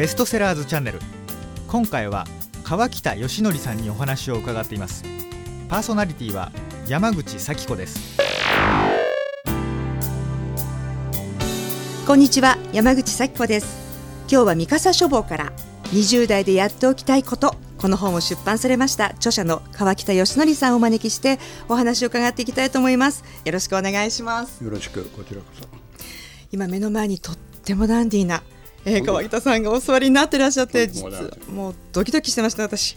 ベストセラーズチャンネル。今回は川北義則さんにお話を伺っています。パーソナリティは山口咲子です。こんにちは山口咲子です。今日は三笠書房から20代でやっておきたいことこの本を出版されました著者の川北義則さんをお招きしてお話を伺っていきたいと思います。よろしくお願いします。よろしくこちらこそ。今目の前にとってもダンディーな、えー、川北さんがお座りになってらっしゃってもうドキドキしてました私。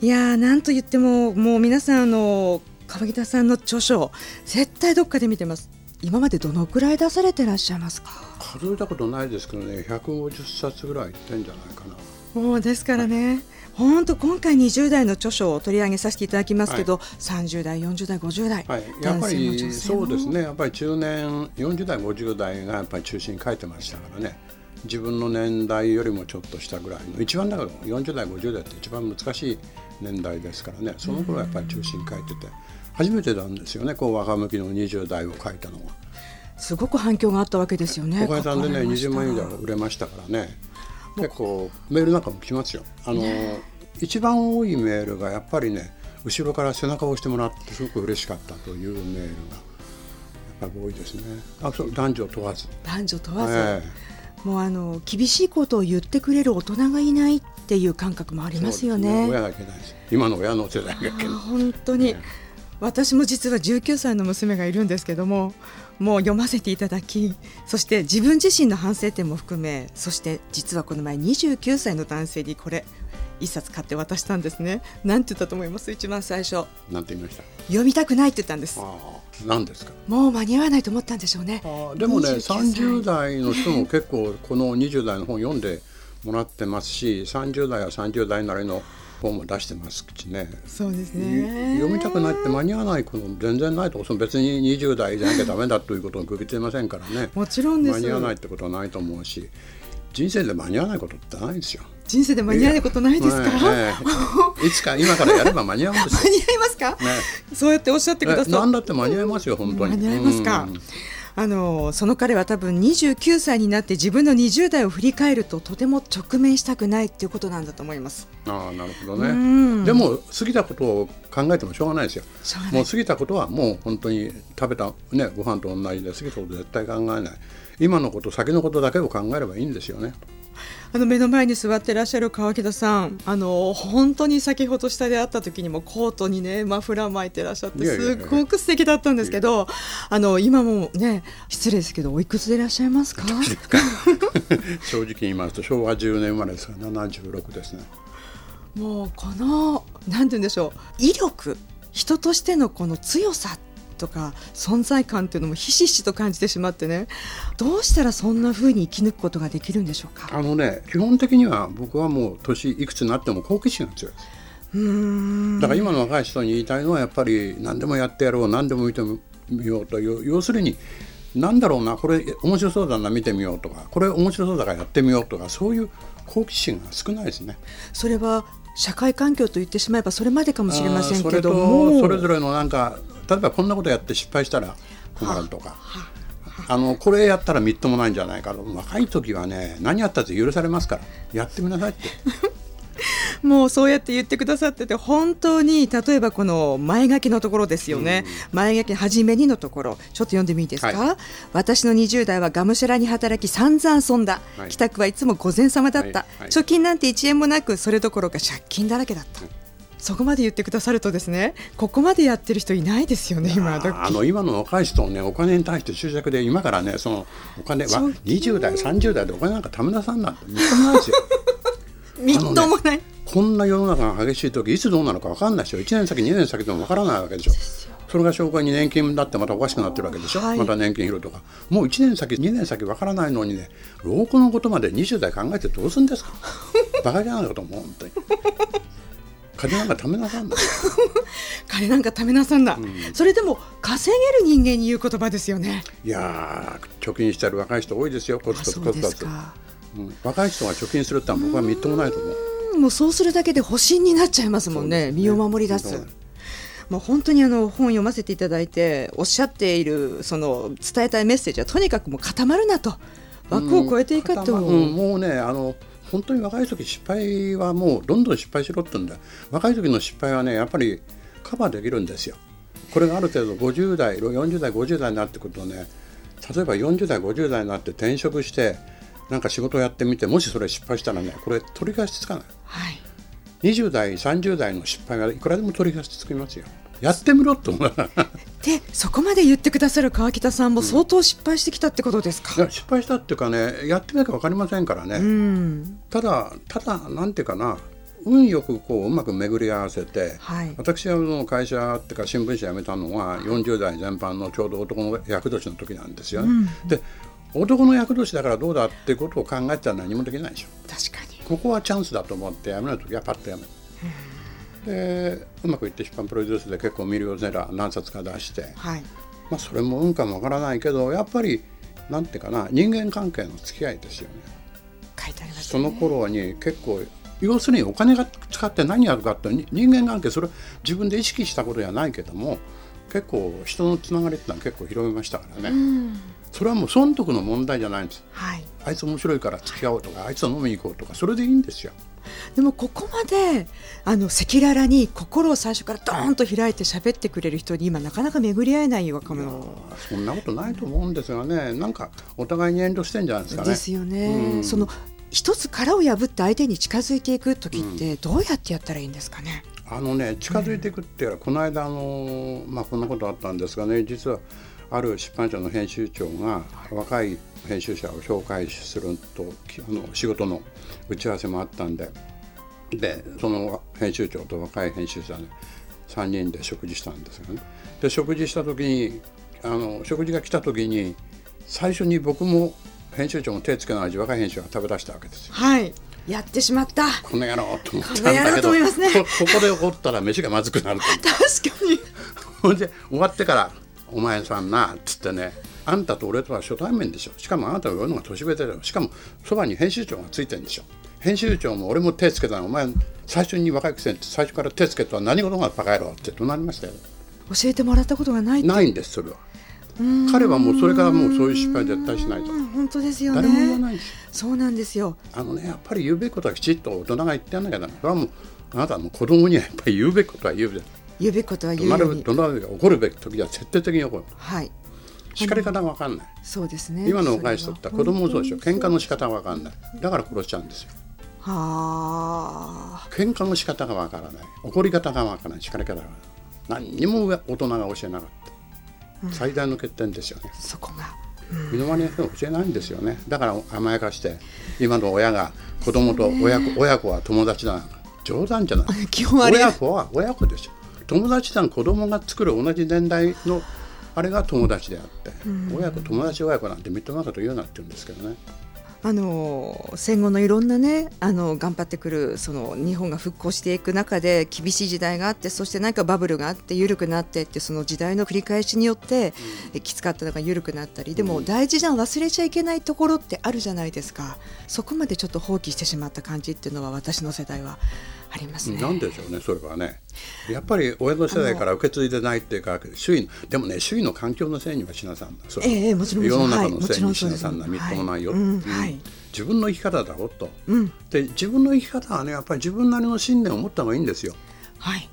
い。やーなんと言ってももう皆さんの川北さんの著書絶対どっかで見てます。今までどのくらい出されてらっしゃいますか？数えたことないですけどね150冊ぐらいいってんじゃないかな。もうですからね、はい本当今回20代の著書を取り上げさせていただきますけど、はい、30代40代50代、はい、やっぱりそうですね。やっぱり中年40代50代がやっぱり中心に書いてましたからね自分の年代よりもちょっと下ぐらいの一番だから40代50代って一番難しい年代ですからねその頃やっぱり中心に書いてて初めてなんですよねこう若向きの20代を書いたのは。すごく反響があったわけですよね。小林さんでね20万円以上売れましたからね。結構メールなんかも来ますよ。あの、ね、一番多いメールがやっぱりね後ろから背中を押してもらってすごく嬉しかったというメールがやっぱり多いですね。あそう男女問わず。男女問わず。えー、もうあの厳しいことを言ってくれる大人がいないっていう感覚もありますよね。し、今の親の世代が。本当に、ね、私も実は19歳の娘がいるんですけども、もう読ませていただきそして自分自身の反省点も含めそして実はこの前29歳の男性にこれ一冊買って渡したんですね。なんて言ったと思います？一番最初。なんて言いました？読みたくないって言ったんです。何ですか？もう間に合わないと思ったんでしょうね。でもね、三十代の人も結構この二十代の本読んでもらってますし、三十代は三十代なりの本も出してますしね。そうですね。読みたくないって間に合わないこと全然ないと、その別に二十代じゃなきゃダメだということを受けてませんからね。もちろんです。間に合わないってことはないと思うし。人生で間に合わないことってないんですよ。人生で間に合わないことないですか、えー、いつか今からやれば間に合うんです間に合いますか、ね、そうやっておっしゃってください何だって間に合いますよ本当に。間に合いますか、あのその彼は多分29歳になって自分の20代を振り返るととても直面したくないっていうことなんだと思います。ああなるほどね。でも過ぎたことを考えてもしょうがないですよ。もう過ぎたことはもう本当に食べたねご飯と同じで過ぎたこと絶対考えない。今のこと先のことだけを考えればいいんですよねあの目の前に座ってらっしゃる川北さん、あの本当に先ほど下で会った時にもコートにねマフラー巻いてらっしゃってすごく素敵だったんですけど、あの今もね失礼ですけどおいくつでいらっしゃいますか？正直言いますと昭和10年生まれですから76ですね。もうこのなんて言うんでしょう威力人としてのこの強さとか存在感っていうのもひしひしと感じてしまってねどうしたらそんなふうに生き抜くことができるんでしょうか？あのね基本的には僕はもう年いくつになっても好奇心が強い。ですだから今の若い人に言いたいのはやっぱり何でもやってやろう何でも見てみようという要するに何だろうなこれ面白そうだな見てみようとかこれ面白そうだからやってみようとかそういう好奇心が少ないですね。それは社会環境と言ってしまえばそれまでかもしれませんけども。それぞれのなんか例えばこんなことやって失敗したら困るとか。あ。のこれやったらみっともないんじゃないかと。若い時はね何やったって許されますから。やってみなさいって。もうそうやって言ってくださってて本当に例えばこの前書きのところですよね、うん、前書き初めにのところ。ちょっと読んでもいいですか、はい、私の20代はがむしゃらに働き散々遊んだ、はい、帰宅はいつも午前様だった、はい、貯金なんて1円もなくそれどころか借金だらけだった。そこまで言ってくださるとですねここまでやってる人いないですよね今あの今の若い人ねお金に対して執着で今からねそのお金は20代30代でお金なんかためなさんなんてみっともないですよ。みっともない、ね、こんな世の中が激しい時いつどうなのか分かんないでしょ。1年先2年先でも分からないわけでしょ。それが紹介に年金だってまたおかしくなってるわけでしょ、はい、また年金拾うとか。もう1年先2年先分からないのにね老後のことまで20代考えてどうするんですか。バカじゃないかと思う本当に。金なんか貯めなさんだ。金なんか貯めなさんだ、うん、それでも稼げる人間に言う言葉ですよね。いや貯金してる若い人多いですよ。コツコツコツコツ、うん、若い人が貯金するって僕はみっともないと思う。もうそうするだけで保身になっちゃいますもんね、ね、身を守り出す、まあ、本当にあの本読ませていただいておっしゃっているその伝えたいメッセージはとにかくもう固まるなと。枠を超えていかと、うん、もうねあの本当に若い時失敗はもうどんどん失敗しろって言うんだ。若い時の失敗はねやっぱりカバーできるんですよ。これがある程度50代40代50代になってくるとね例えば40代50代になって転職してなんか仕事をやってみてもしそれ失敗したらねこれ取り返しつかない、はい、20代30代の失敗がいくらでも取り返しつきますよやってみろとでそこまで言ってくださる川北さんも相当失敗してきたってことですか、うん、失敗したっていうかねやってみなきゃ分かりませんからね、うん、ただただなんていうかな運よくこううまく巡り合わせて、はい、私はの会社っていうか新聞社辞めたのは40代全般のちょうど男の役年の時なんですよね。うん、で男の役年だからどうだってことを考えたら何もできないでしょ。確かに。ここはチャンスだと思って辞めない時はパッと辞める。でうまくいって出版プロデュースで結構ミリオネラ何冊か出して、はい、まあそれも運かもわからないけどやっぱりなんていうかな人間関係の付き合いですよね。書いてあります、ね、その頃に結構要するにお金が使って何やるかって人間関係それ自分で意識したことじゃないけども結構人のつながりってのは結構広めましたからね。それはもう損得の問題じゃないんです、はい、あいつ面白いから付き合おうとか、はい、あいつと飲みに行こうとかそれでいいんですよ。でもここまであの赤裸々に心を最初からドーンと開いて喋ってくれる人に今なかなか巡り合えない若者そんなことないと思うんですがねなんかお互いに遠慮してんじゃないですかね。ですよね。うん、その一つ殻を破って相手に近づいていく時ってどうやってやったらいいんですかね？うん、あのね近づいていくっていうのは、この間あのまあこんなことあったんですがね実はある出版社の編集長が若い編集者を紹介するとあの仕事の打ち合わせもあったんででその編集長と若い編集者で3人で食事したんですよね。で食事した時にあの食事が来た時に最初に僕も編集長も手つけない若い編集が食べ出したわけですよ。はい。やってしまった。この野郎と思ったんだけど、ね、ここで怒ったら飯がまずくなる確かに。ほんで終わってから「お前さんな」っつってねあんたと俺とは初対面でしょ。しかもあなたは俺のが年上だよ。しかもそばに編集長がついてるんでしょ。編集長も俺も手つけたの。お前最初に若いくせに最初から手つけた何事がバカ野郎って。怒鳴りましたよ。教えてもらったことがないないんですそれは。彼はもうそれからもうそういう失敗絶対しないと。本当ですよね。誰も言わないそうなんですよ。あのねやっぱり言うべきことはきちっと大人が言ってやんなきゃダメ。それはもうあなたも子供にはやっぱり言うべきことは言う言うべきことは言うように。怒鳴る怒るべき時は徹底的に怒る。はい。叱り方が分かんない。そうですね。今の若い人って子供もそうでしょ喧嘩の仕方が分かんない。だから殺しちゃうんですよ。はあ。喧嘩の仕方が分からない。怒り方が分からない。叱り方が何にも大人が教えなかった、うん、最大の欠点ですよね。そこが。身の回りの人教えないんですよね。だから甘やかして今の親が子供と親子親子は友達だ冗談じゃない。親子は親子でしょ友達だ子供が作る同じ年代のあれが友達であって、親子友達親子なんてみっともなこと言うなって言うんですけどね。あの戦後のいろんなねあの頑張ってくるその日本が復興していく中で厳しい時代があってそして何かバブルがあって緩くなってってその時代の繰り返しによって、うん、きつかったのが緩くなったりでも大事じゃん忘れちゃいけないところってあるじゃないですか。そこまでちょっと放棄してしまった感じっていうのは私の世代はありますね。なんでしょうねそれはね。やっぱり親の世代から受け継いでないっていうか周囲でもね周囲の環境のせいにはしなさんええもちろん世の中のせいにしなさんな、みっともないよ、はい。うんはい、自分の生き方だろうと、うん、で自分の生き方はねやっぱり自分なりの信念を持った方がいいんですよ。はい、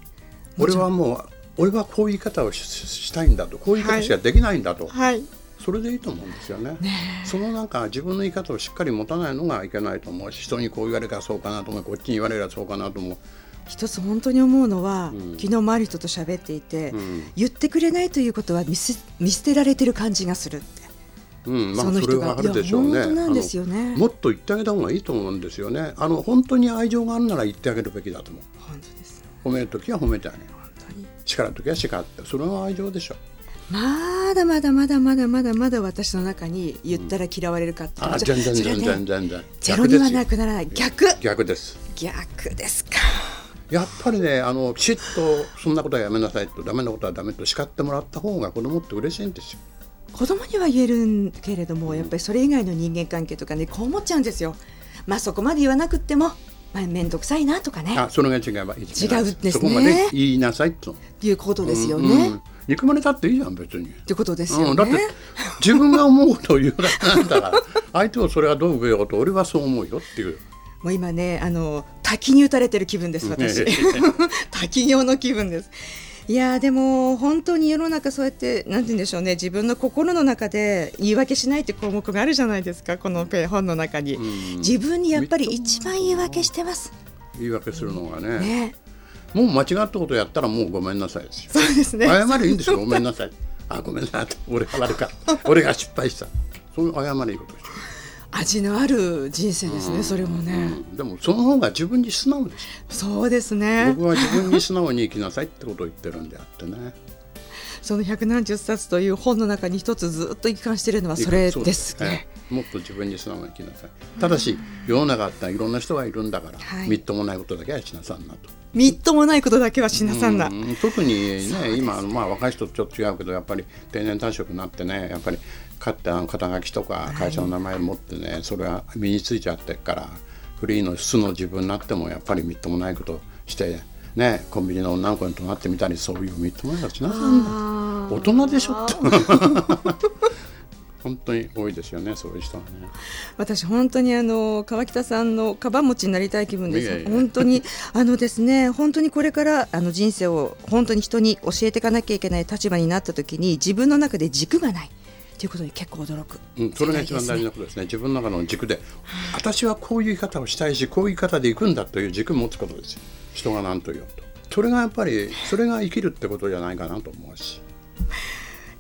俺はもう俺はこういう生き方をしたいんだと。こういう生き方しかできないんだと、はい、それでいいと思うんですよね。ねそのなんか自分の言い方をしっかり持たないのがいけないと思う。し人にこう言われたらそうかなと思うこっちに言われたらそうかなと思う。一つ本当に思うのは、うん、昨日もある人と喋っていて、うん、言ってくれないということは見捨てられてる感じがするって。うん。まあ、その人があるでしょうね。なんですよね。もっと言ってあげた方がいいと思うんですよね。あの本当に愛情があるなら言ってあげるべきだと思う。本当です、褒める時は褒めてあげる。叱る時は叱って。それは愛情でしょまだまだまだまだまだまだ私の中に言ったら嫌われるかって、うん、あ全然全然全然ゼロにはなくならない。逆逆です。逆ですか。やっぱりねあのきちっとそんなことはやめなさいとダメなことはダメと叱ってもらった方が子供って嬉しいんですよ。子供には言えるけれどもやっぱりそれ以外の人間関係とかねこう思っちゃうんですよ。まあそこまで言わなくってもまあ面倒くさいなとかね。あそれが違えば違うんですね。そこまで言いなさいと。いうことですよね、うんうん憎まれたっていいじゃん別に。ってことですよね、うん、だって自分が思うことを言うなんだから相手はそれはどう受けようと俺はそう思うよっていう。もう今ねあの滝に打たれてる気分です私。滝行の気分です。いやでも本当に世の中そうやってなんて言うんでしょうね。自分の心の中で言い訳しないって項目があるじゃないですかこの本の中に。自分にやっぱり一番言い訳してます。言い訳するのがね。ねもう間違ったことやったらもうごめんなさいですよ。そうですね。謝りいいんですよ。ごめんなさい。あごめんなさい。俺が悪か。俺が失敗した。そういう謝りいいことです味のある人生ですね、うん、それもね、うん、でもその方が自分に素直です。そうですね。僕は自分に素直に生きなさいってことを言ってるんであってねその百何十冊という本の中に一つずっと一貫しているのはそれです。ね、もっと自分に素直に生きなさい。ただし世の中っていろんな人がいるんだから、はい、みっともないことだけはしなさんなと。みっともないことだけはしなさんな、特にね今まあ若い人とちょっと違うけどやっぱり定年退職になってねやっぱり買ってあの肩書きとか会社の名前持ってね、はい、それは身についちゃってからフリーの素の自分になってもやっぱりみっともないことしてねコンビニの女の子に泊まってみたりそういうみっともないことしなさん大人でしょって。本当に多いですよねそういう人はね。私本当にあの川北さんのカバン持ちになりたい気分です。本当にあのですね本当にこれからあの人生を本当に人に教えていかなきゃいけない立場になった時に自分の中で軸がない。ということに結構驚く、うん、それが一番大事なことですね。自分の中の軸で。私はこういう言い方をしたいしこういう言い方でいくんだという軸を持つことですよ人が何と言おうと。それがやっぱりそれが生きるってことじゃないかなと思うし。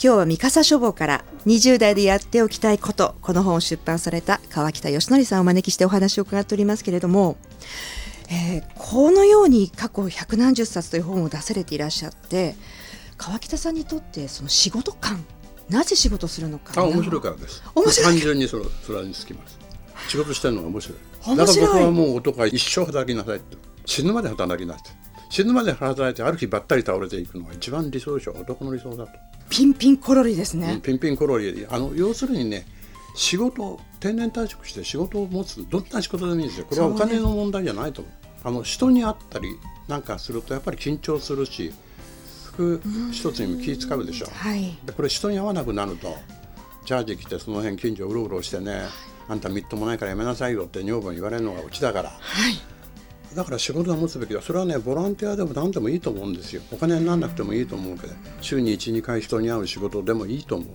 今日は三笠書房から20代でやっておきたいことこの本を出版された川北義則さんをお招きしてお話を伺っておりますけれども、えー、このように過去百何十冊という本を出されていらっしゃって川北さんにとってその仕事感なぜ仕事するのか。あ面白いからです。面白い。単純にそれそれにつきます。仕事してるのが面白い。だから僕はもう男は一生働きなさいって死ぬまで働きなさい。死ぬまで働いてある日ばったり倒れていくのが一番理想でしょ男の理想だと。ピンピンコロリですね、うん、ピンピンコロリ。あの要するにね仕事定年退職して仕事を持つどんな仕事でもいいんですよ。これはお金の問題じゃないと思う。あの人に会ったりなんかするとやっぱり緊張するし服一つにも気使うでしょ、はい、でこれ人に会わなくなるとジャージ着てその辺近所うろうろしてねあんたみっともないからやめなさいよって女房に言われるのがうちだから、はい、だから仕事は持つべきだ。それはねボランティアでも何でもいいと思うんですよ。お金にならなくてもいいと思うけど週に12回人に会う仕事でもいいと思う。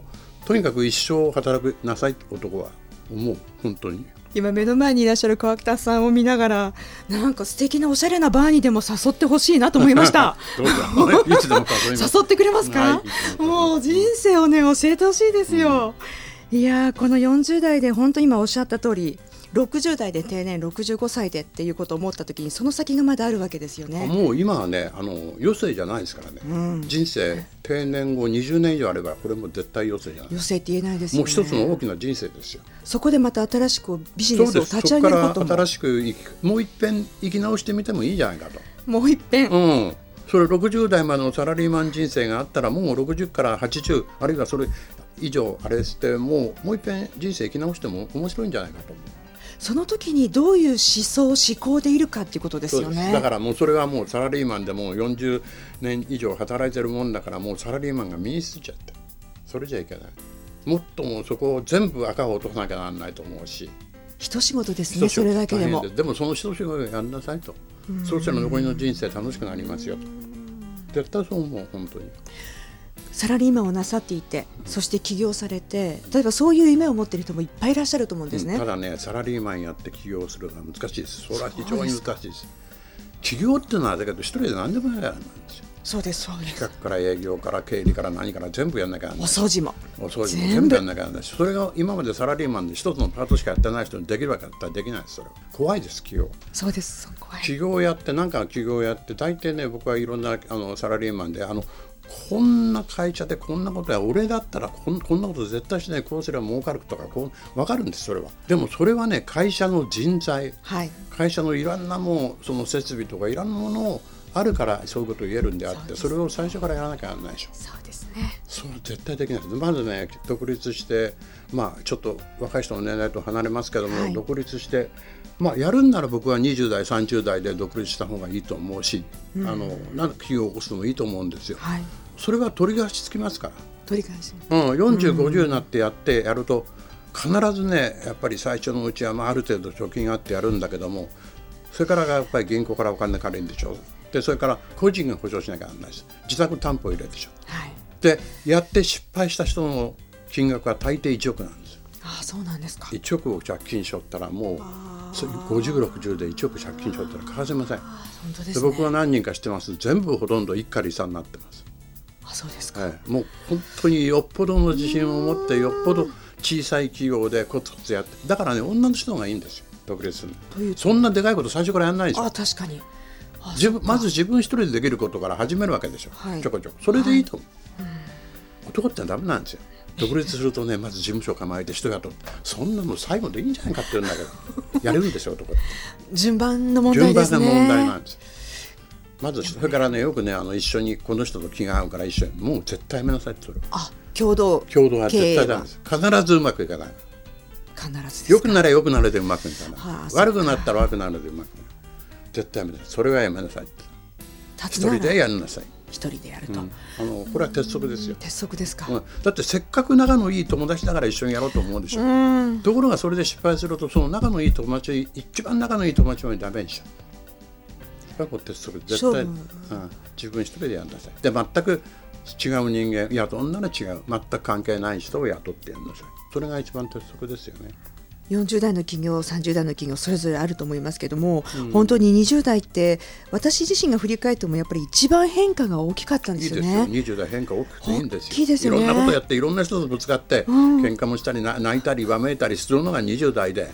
とにかく一生働くなさいって男は思う。本当に。今目の前にいらっしゃる川北さんを見ながらなんか素敵なおしゃれなバーにでも誘ってほしいなと思いました。誘ってくれますか、はい、も。う人生をね教えてほしいですよ、うん、いやこの40代で本当に今おっしゃった通り60代で定年65歳でっていうことを思った時にその先がまだあるわけですよね。もう今はねあの余生じゃないですからね、うん、人生定年後20年以上あればこれも絶対余生じゃない。余生って言えないです、ね、もう一つの大きな人生ですよ。そこでまた新しくビジネスを立ち上げることも。新しくもう一遍生き直してみてもいいじゃないかと。もう一遍。うん。それ60代までのサラリーマン人生があったらもう60から80あるいはそれ以上あれしてもうもう一遍人生生き直しても面白いんじゃないかと。思うその時にどういう思想思考でいるかっていうことですよね。だからもうそれはもうサラリーマンでも40年以上働いてるもんだからもうサラリーマンが身についちゃってそれじゃいけない。もっともうそこを全部赤を落とさなきゃならないと思うし。一仕事ですねそれだけでも。でもその一仕事をやんなさいと。そうしたら残りの人生楽しくなりますよと。絶対そう思う本当に。サラリーマンをなさっていてそして起業されて例えばそういう夢を持っている人もいっぱいいらっしゃると思うんですね、うん、ただねサラリーマンやって起業するのは難しいです。それは非常に難しいです。起業っていうのはだけど一人で何でもないなんですよ。そうですそうです。企画から営業から経理から何から全部やんなきゃなお掃除も。お掃除も全部。やんなきゃならない。それが今までサラリーマンで一つのパートしかやってない人にできるわけだったらできないです。それ怖いです起業。そうです怖い。起業やって何かの起業やって大抵ね僕はいろんなあのサラリーマンであのこんな会社でこんなことや俺だったらこんこんなこと絶対しないこうすれば儲かるとかこう分かるんですそれは。でもそれはね会社の人材、はい、会社のいろんなもうその設備とかいろんなものをあるからそういうことを言えるんであってそれを最初からやらなきゃならないでしょ。そうですね。そう絶対できないです。まずね独立してまあちょっと若い人の年代と離れますけども、はい、独立してまあ、やるんなら僕は20代30代で独立した方がいいと思うし、うん、あのなん企業を起こすのもいいと思うんですよ。はい。それは取り返しつきますから。取り返しうん、40、50になってやってやると必ずねやっぱり最初のうちはまあある程度貯金があってやるんだけどもそれからがやっぱり銀行からお金借りるんでしょでそれから個人が保証しなきゃならないです。自宅担保入れるでしょ。はい。でやって失敗した人の金額は大抵1億なんですよ。ああそうなんですか。1億を借金しょったらもうそう5060で1億借金しょったら欠かせません。本当でね。僕は何人か知ってます。全部ほとんど一家離散になってます。あそうですか、はい、もう本当によっぽどの自信を持ってよっぽど小さい企業でコツコツやってだからね女の人がいいんですよ。独立するそんなでかいこと最初からやんないですよ。あ確かに。あ自分まず自分一人でできることから始めるわけでしょ、はい。ちょこちょこ。それでいいと思う、男ってダメなんですよ。独立するとねまず事務所構えて人雇ってそんなの最後でいいんじゃないかって言うんだけど やれるんですよ男って。順番の問題ですね。問題なんです。まずそれからねよくねあの一緒にこの人と気が合うから一緒にもう絶対やめなさいってそれあ共同共同は絶対ダメです。必ずうまくいかない。必ずです良くなれ良くなれでうまくいかない、はあ悪くなったら悪くなるでうまくいかない絶対やめなさい。それはやめなさい一人でやんなさい、一人でやると、うん。あのこれは鉄則ですよ、鉄則ですか、うん。だってせっかく仲のいい友達だから一緒にやろうと思うでしょ、うん。ところがそれで失敗するとその仲のいい友達一番仲のいい友達もダメにしちゃうそれはもう鉄則絶対、う。ん、自分一人でやんなさい。で全く違う人間雇うんなら違う。全く関係ない人を雇ってやんなさい。それが一番鉄則ですよね40代の企業30代の企業それぞれあると思いますけども、本当に20代って私自身が振り返ってもやっぱり一番変化が大きかったんでいいですすよ。ね。よ20代変化大きくていいんですよ。いですよね。ろんなことやっていろんな人とぶつかって、喧嘩もしたりな泣いたりわめいたりするのが20代で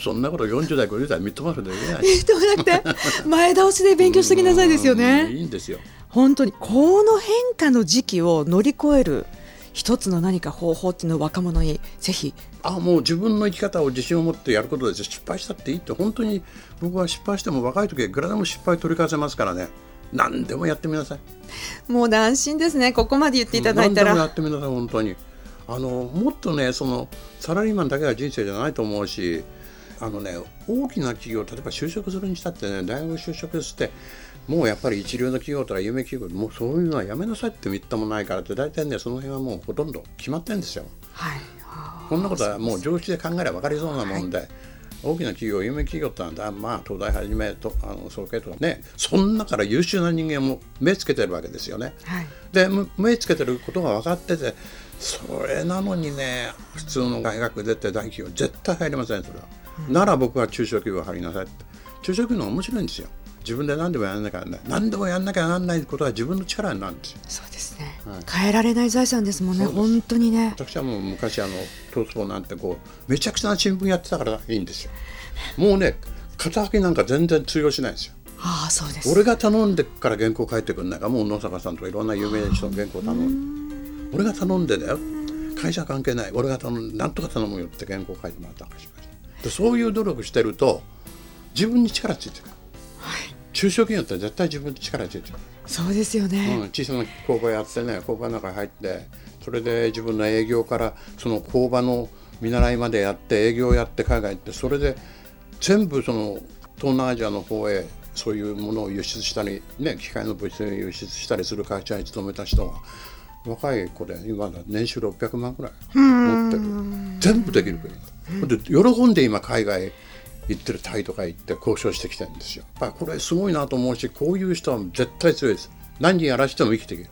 そんなこと40代50代認めるできない人もなくて 前倒しで勉強しておきなさいですようん。ね。いいんですよ。本当にこの変化の時期を乗り越える一つの何か方法っていうのを若者にぜひ。あもう自分の生き方を自信を持ってやることです失敗したっていいって。本当に僕は失敗しても若い時はいくらでも失敗取り返せますからね。何でもやってみなさい。もう安心ですね。ここまで言っていただいた何でもやらってみなさい本当に。あのもっとねそのサラリーマンだけが人生じゃないと思うしあのね大きな企業例えば就職するにしたってね大学就職してもうやっぱり一流の企業とか有名企業もうそういうのはやめなさいって言ったもないからって大体ねその辺はもうほとんど決まってるんですよ。はい。こんなことはもう常識で考えれば分かりそうなもんで、大きな企業有名企業ってのはまあ東大はじめとあの総計とかねそんなから優秀な人間も目つけてるわけですよね。はい。でむ目つけてることが分かっててそれなのにね普通の大学出て大企業絶対入りませんそれは、なら僕は中小企業入りなさいって。中小企業の面白いんですよ。自分で何でもやらなきゃならない。何でもやらなきゃならないことは自分の力になるんですよ。そうですね、はい。変えられない財産ですもんね。本当にね。私はもう昔あの闘争なんてこうめちゃくちゃな新聞やってたからいいんですよ。もうね肩書きなんか全然通用しないんですよ。ああそうです。俺が頼んでから原稿書いてくんないかもう野坂さんとかいろんな有名な人の原稿頼ん。で俺が頼んでだよ。会社関係ない。俺が頼んでなんとか頼むよって原稿書いてもらったりしましたでそういう努力してると自分に力ついてくる、中小企業って絶対自分に力ついてくる。そうですようんね、、小さな工場やってね工場の中に入ってそれで自分の営業からその工場の見習いまでやって営業やって海外行ってそれで全部その東南アジアの方へそういうものを輸出したり、ね、機械の物質を輸出したりする会社に勤めた人が若い子で今だ年収600万ぐらい。持ってる全部できる国で喜んで今海外行ってるタイとか行って交渉してきてるんですよ。やっぱりこれすごいなと思うしこういう人は絶対強いです。何人やらしても生きていける。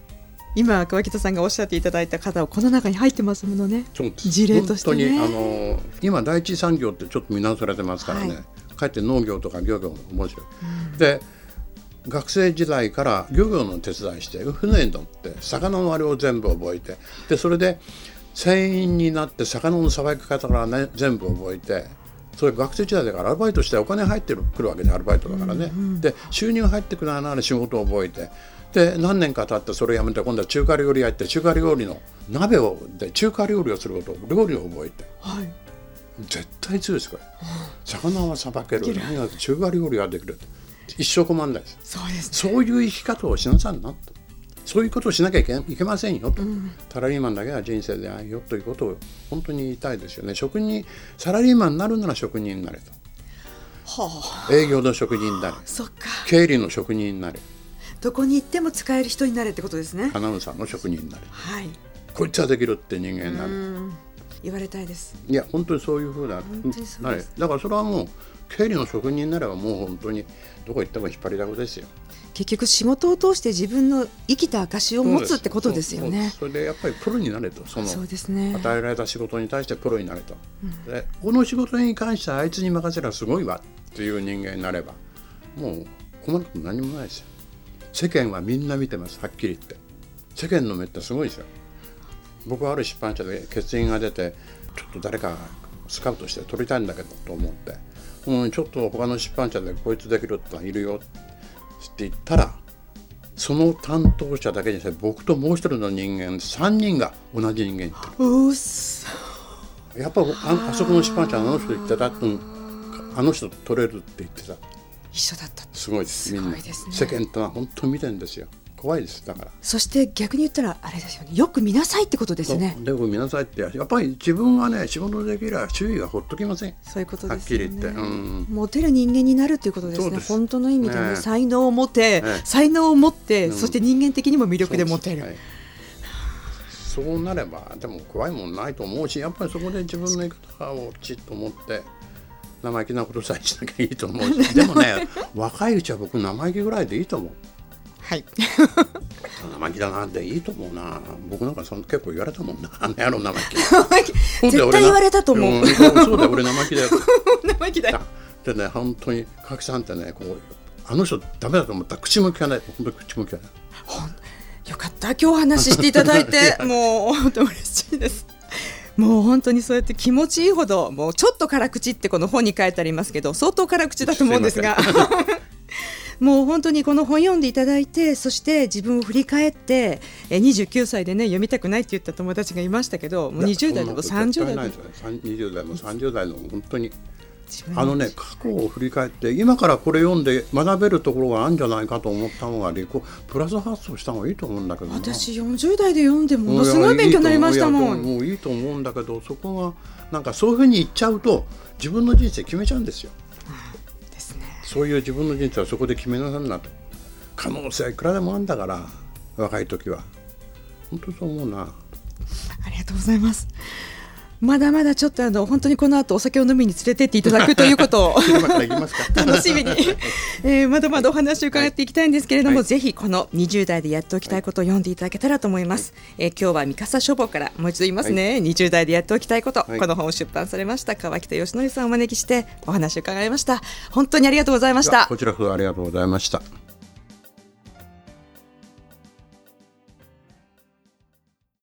今川北さんがおっしゃっていただいた方はこの中に入ってますものね。事例としてね。本当にあの今第一産業ってちょっと見直されてますからね、はい。かえって農業とか漁業も面白い、で学生時代から漁業の手伝いして船に乗って魚のあれを全部覚えてでそれで船員になって魚のさばき方から、ね、全部覚えてそれ学生時代だからアルバイトしてお金入ってくるわけでアルバイトだからね、で収入入ってくるなら仕事を覚えてで何年か経ってそれをやめて今度は中華料理やって中華料理の鍋をで中華料理をすること料理を覚えて。はい。絶対強いですこれ。魚はさばける。何が中華料理ができる一生困んないです。そうですね。そういう生き方をしなさいなと。そういうことをしなきゃいけいけませんよと、サラリーマンだけは人生でないよということを本当に言いたいですよね。職人サラリーマンになるなら職人になれはあ。と営業の職人になれ。そっか。経理の職人になれ。どこに行っても使える人になれってことですね。アナウンサーの職人になれ。はい。こいつはできるって人間になる。うん。言われたいです。いや本当にそういうふうななだからそれはもう経理の職人になればもう本当にどこ行っても引っ張りだこですよ。結局仕事を通して自分の生きた証を持つってことですよね。それでやっぱりプロになれとそのそうですね。与えられた仕事に対してプロになれと、でこの仕事に関してあいつに任せればすごいわっていう人間になればもう困ること何もないですよ。世間はみんな見てますはっきり言って。世間の目ってすごいですよ。僕はある出版社で欠員が出てちょっと誰かスカウトして取りたいんだけどと思って、うん、ちょっと他の出版社でこいつできるってのいるよって言ったらその担当者だけじゃなくて僕ともう一人の人間3人が同じ人間やっぱああそこの出版社あの人言ってた、うん、あの人取れるって言ってた。一緒だったすごいです。みんな。すごいですね。世間ってのは本当に見てるんですよ怖いです。だから。そして逆に言ったらあれですよね。よく見なさいってことですね。でも見なさいって。やっぱり自分がね仕事できれば周囲がほっときませんそういうことですよね。きり言って、うん、モテる人間になるっていうことですね。本当の意味でね、ね才能を持って、ね才能を持って、うん。そして人間的にも魅力でモテる、はい。そうなればでも怖いもんないと思うしやっぱりそこで自分の生き方をきちっと思って生意気なことさえしなきゃいいと思うし。でもね若いうちは僕生意気ぐらいでいいと思うはい。生意気だなっていいと思うな。僕なんかそん結構言われたもんな。あの野郎生意気。絶対言われたと思う、んそうだよ。俺生意気だよ。生意気だよ。でね本当に賀来さんってねこうあの人ダメだと思ったら口も聞かない。本当に口も聞かない。よかった。今日話していただいてもう本当嬉しいです。もう本当にそうやって気持ちいいほどもうちょっと辛口ってこの本に書いてありますけど相当辛口だと思うんですがもう本当にこの本読んでいただいてそして自分を振り返ってえ29歳でね読みたくないって言った友達がいましたけどもう20代でも30代でもでも20代も30代の本当にあのね過去を振り返って今からこれ読んで学べるところがあるんじゃないかと思った方がプラス発想した方がいいと思うんだけどな。私40代で読んでものすごい勉強になりましたもん。もういいと思うんだけどそこがなんかそういうふうに言っちゃうと自分の人生決めちゃうんですよそういう自分の人生はそこで決めなさんなと。可能性はいくらでもあるんだから若い時は。本当そう思うな。ありがとうございます。まだまだちょっとあの本当にこの後お酒を飲みに連れてっていただくということを。楽しみに、えーまだまだお話を伺っていきたいんですけれども、はい。ぜひこの20代でやっておきたいことを読んでいただけたらと思います、えー今日は三笠書房からもう一度言いますね、20代でやっておきたいこと、はい。この本を出版されました川北義則さんをお招きしてお話を伺いました。本当にありがとうございました。こちらこそありがとうございました